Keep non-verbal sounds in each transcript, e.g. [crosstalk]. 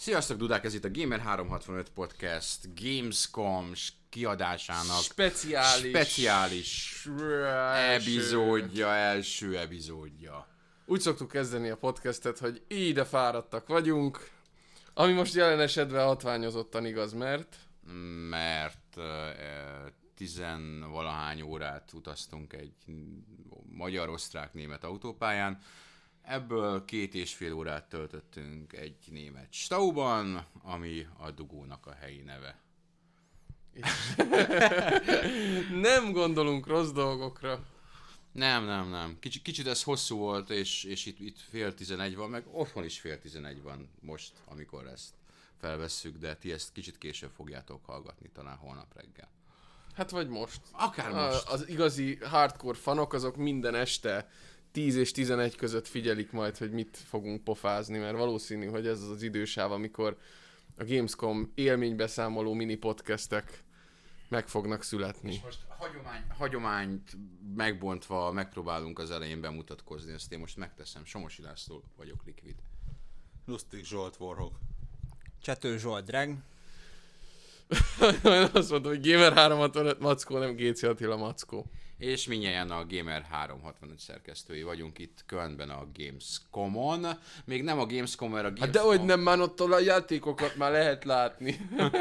Sziasztok, Dudák, ez itt a Gamer365 Podcast Gamescom kiadásának Speciális. speciális epizódja, első epizódja. Úgy szoktuk kezdeni a podcastet, hogy ide fáradtak vagyunk, ami most jelen esetben hatványozottan igaz, mert Mert uh, tizenvalahány órát utaztunk egy magyar-osztrák-német autópályán, Ebből két és fél órát töltöttünk egy német Stauban, ami a dugónak a helyi neve. [laughs] nem gondolunk rossz dolgokra. Nem, nem, nem. Kicsit, kicsit ez hosszú volt, és, és itt, itt fél tizenegy van, meg otthon is fél tizenegy van most, amikor ezt felvesszük, de ti ezt kicsit később fogjátok hallgatni, talán holnap reggel. Hát vagy most. Akár most. A, az igazi hardcore fanok azok minden este 10 és 11 között figyelik majd, hogy mit fogunk pofázni, mert valószínű, hogy ez az az idősáv, amikor a Gamescom élménybeszámoló mini podcastek meg fognak születni. És most hagyomány, hagyományt megbontva megpróbálunk az elején bemutatkozni, ezt én most megteszem. Somosi László vagyok, Liquid. Lustig Zsolt Warhawk. Csető Zsolt Drag. [laughs] azt mondtam, hogy Gamer 365 Mackó, nem GC Attila Mackó. És minnyáján a Gamer 365 szerkesztői vagyunk itt Kölnben a Gamescom-on. Még nem a Gamescom, mert a Gamescom... Hát de hogy nem, már ott a játékokat már lehet látni.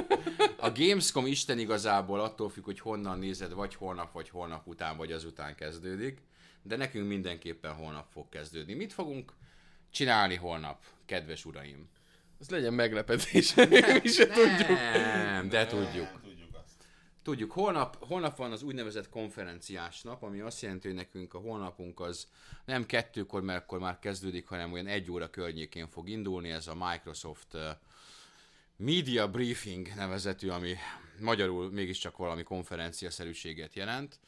[laughs] a Gamescom Isten igazából attól függ, hogy honnan nézed, vagy holnap, vagy holnap után, vagy azután kezdődik. De nekünk mindenképpen holnap fog kezdődni. Mit fogunk csinálni holnap, kedves uraim? Ez legyen meglepetés, [laughs] mi se tudjuk. Nem, de tudjuk. Tudjuk holnap, holnap van az úgynevezett konferenciás nap, ami azt jelenti, hogy nekünk a holnapunk az nem kettőkor, mert akkor már kezdődik, hanem olyan egy óra környékén fog indulni, ez a Microsoft uh, Media Briefing nevezetű, ami magyarul mégiscsak valami konferenciaszerűséget jelent.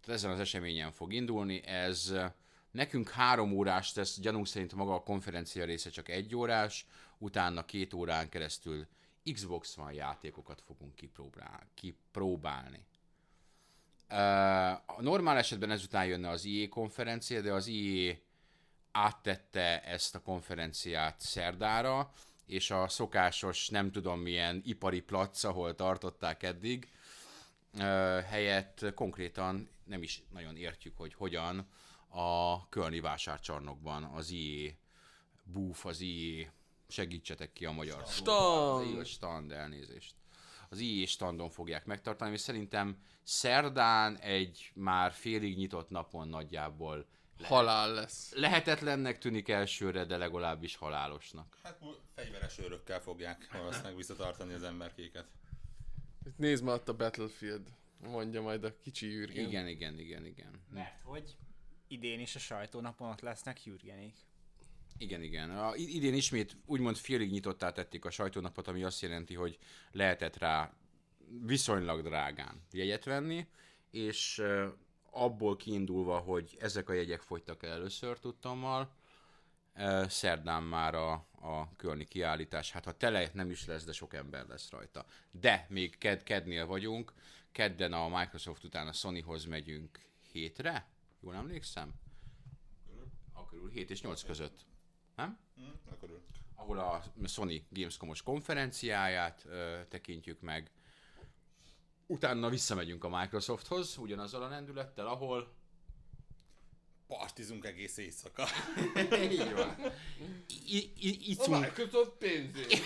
Tehát ezen az eseményen fog indulni, ez uh, nekünk három órás tesz, gyanúk szerint maga a konferencia része csak egy órás, utána két órán keresztül Xbox One játékokat fogunk kipróbál, kipróbálni. A normál esetben ezután jönne az IE konferencia, de az IE áttette ezt a konferenciát szerdára, és a szokásos, nem tudom milyen ipari plac, ahol tartották eddig, helyett konkrétan nem is nagyon értjük, hogy hogyan a Kölni vásárcsarnokban az IE booth, az IE segítsetek ki a magyar. Stand. Az IE stand, elnézést. Az IE standon fogják megtartani, és szerintem szerdán egy már félig nyitott napon nagyjából Halál lesz. lehetetlennek tűnik elsőre, de legalábbis halálosnak. Hát fegyveres őrökkel fogják valószínűleg visszatartani az emberkéket. Nézd már ott a Battlefield, mondja majd a kicsi Jürgen. Igen, igen, igen, igen. Mert hogy idén is a sajtónapon ott lesznek Jürgenék. Igen, igen. A, idén ismét úgymond félig nyitottá tették a sajtónapot, ami azt jelenti, hogy lehetett rá viszonylag drágán jegyet venni, és abból kiindulva, hogy ezek a jegyek fogytak el először tudtommal, szerdán már a, a kölni kiállítás, hát ha tele nem is lesz, de sok ember lesz rajta. De még ked, kednél vagyunk, kedden a Microsoft után a Sonyhoz megyünk hétre, jól emlékszem? A körül 7 és 8 között. Nem? Ő. ahol a Sony Gamescom-os konferenciáját ö, tekintjük meg. Utána visszamegyünk a Microsofthoz, ugyanazzal a lendülettel, ahol... Partizunk egész éjszaka. [laughs] Így van. I- i- A iszunk, Microsoft pénzét.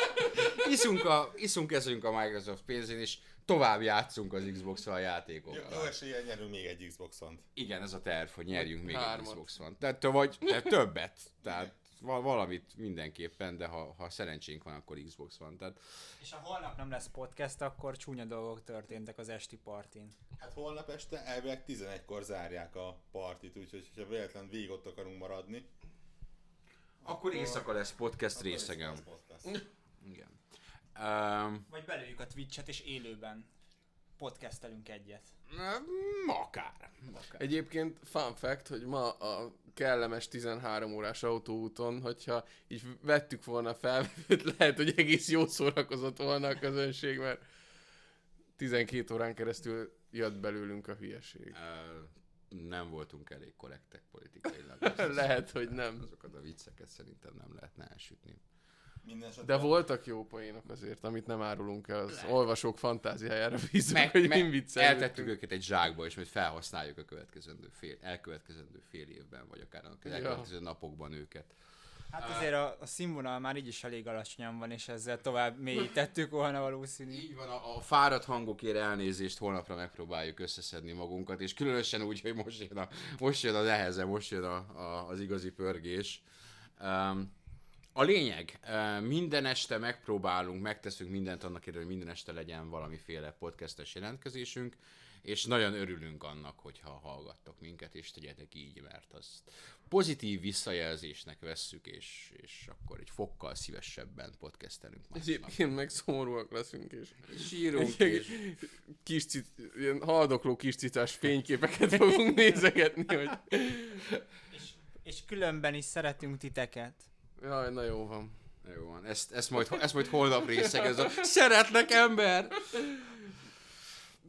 [laughs] iszunk, a, iszunk ezünk a Microsoft pénzén, és tovább játszunk az Xbox-val Jó, játékokkal. jó eséllyel nyerünk még egy Xbox-ot. Igen, ez a terv, hogy nyerjünk még egy Hármat. Xbox One. Tehát, vagy de többet. Tehát valamit mindenképpen, de ha, ha szerencsénk van, akkor Xbox van. Tehát És ha holnap nem lesz podcast, akkor csúnya dolgok történtek az esti partin. Hát holnap este elvileg 11-kor zárják a partit, úgyhogy ha véletlen végig ott akarunk maradni. akkor éjszaka lesz podcast részegem. podcast. Igen. Um, Vagy belőjük a Twitch-et és élőben podcastelünk egyet. akár. akár. Egyébként fun fact, hogy ma a kellemes 13 órás autóúton, hogyha így vettük volna fel, [laughs] lehet, hogy egész jó szórakozott volna a közönség, mert 12 órán keresztül jött belőlünk a hülyeség. Uh, nem voltunk elég korrektek politikailag. [laughs] Lehet, hogy nem. Azokat a vicceket szerintem nem lehetne elsütni. Minden esetre De voltak jó poénok azért, amit nem árulunk el, az Lehet. olvasók fantáziájára bízunk, Meg, hogy meg mi viccelődtünk. eltettük őket egy zsákba, és majd felhasználjuk a következendő fél, elkövetkezendő fél évben, vagy akár a Ja. elkövetkező napokban őket. Hát azért a, a színvonal már így is elég alacsonyan van, és ezzel tovább mélyítettük volna valószínű. Így van, a, a fáradt hangokért elnézést, holnapra megpróbáljuk összeszedni magunkat, és különösen úgy, hogy most jön a, most jön a neheze, most jön a, a, az igazi pörgés. Um, a lényeg, minden este megpróbálunk, megteszünk mindent annak érdekében, hogy minden este legyen valamiféle podcastes jelentkezésünk, és nagyon örülünk annak, hogyha hallgattok minket, és tegyetek így, mert azt pozitív visszajelzésnek vesszük, és, és akkor egy fokkal szívesebben podcastelünk. Egyébként meg szomorúak leszünk, és Sírunk, Egy- és kis cic, ilyen haldokló kis cicás fényképeket fogunk nézegetni, hogy És, és különben is szeretünk titeket. Jaj, na jó van. Jó van, ezt, ezt, majd, ezt majd holnap részeg, ez a szeretlek ember!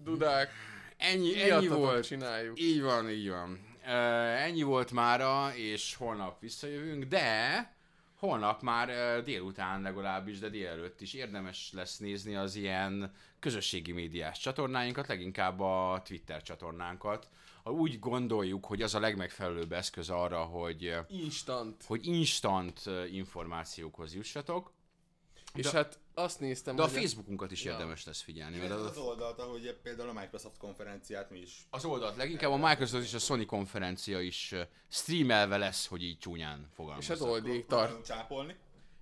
Dudák, Ennyi, ennyi volt. csináljuk. Így van, így van. Uh, ennyi volt mára, és holnap visszajövünk, de holnap már délután legalábbis, de délelőtt is érdemes lesz nézni az ilyen közösségi médiás csatornáinkat, leginkább a Twitter csatornánkat. Ha úgy gondoljuk, hogy az a legmegfelelőbb eszköz arra, hogy, Instant. hogy instant információkhoz jussatok, És De- hát azt néztem, de a Facebookunkat is Ja. érdemes lesz figyelni. Mert az, az oldalt, ahogy például a Microsoft konferenciát mi is az oldalt leginkább a Microsoft és a Sony konferencia is streamelve lesz, hogy így csúnyán és hát oldék tart, csápolni.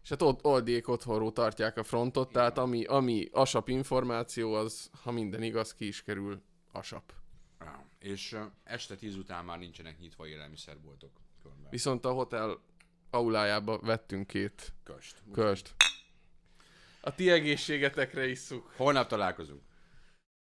és hát ott oldék otthonról tartják a frontot, tehát ami, ami asap információ, az, ha minden igaz, ki is kerül asap. Ja. És este tíz után már nincsenek nyitva élelmiszerboltok. Körben. Viszont a hotel aulájába vettünk két Köst. köst. A ti egészségetekre isszuk. Holnap találkozunk.